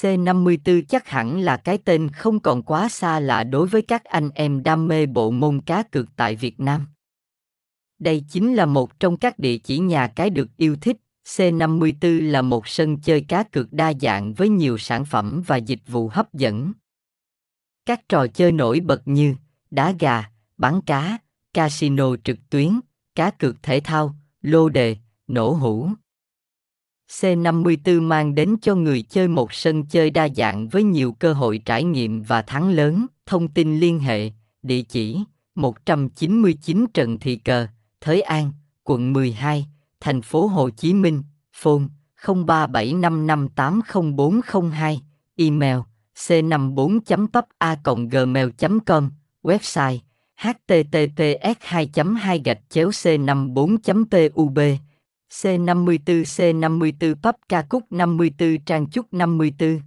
C54 chắc hẳn là cái tên không còn quá xa lạ đối với các anh em đam mê bộ môn cá cược tại Việt Nam. Đây chính là một trong các địa chỉ nhà cái được yêu thích. C54 là một sân chơi cá cược đa dạng với nhiều sản phẩm và dịch vụ hấp dẫn. Các trò chơi nổi bật như đá gà, bắn cá, casino trực tuyến, cá cược thể thao, lô đề, nổ hũ. C54 mang đến cho người chơi một sân chơi đa dạng với nhiều cơ hội trải nghiệm và thắng lớn. Thông tin liên hệ, địa chỉ 199 Trần Thị Cờ, Thới An, quận 12, thành phố Hồ Chí Minh, phone 0375580402, email c54.pub a gmail.com, website https 2 2 c 54 pub C54 C54 Pub ca cúc 54 trang trúc 54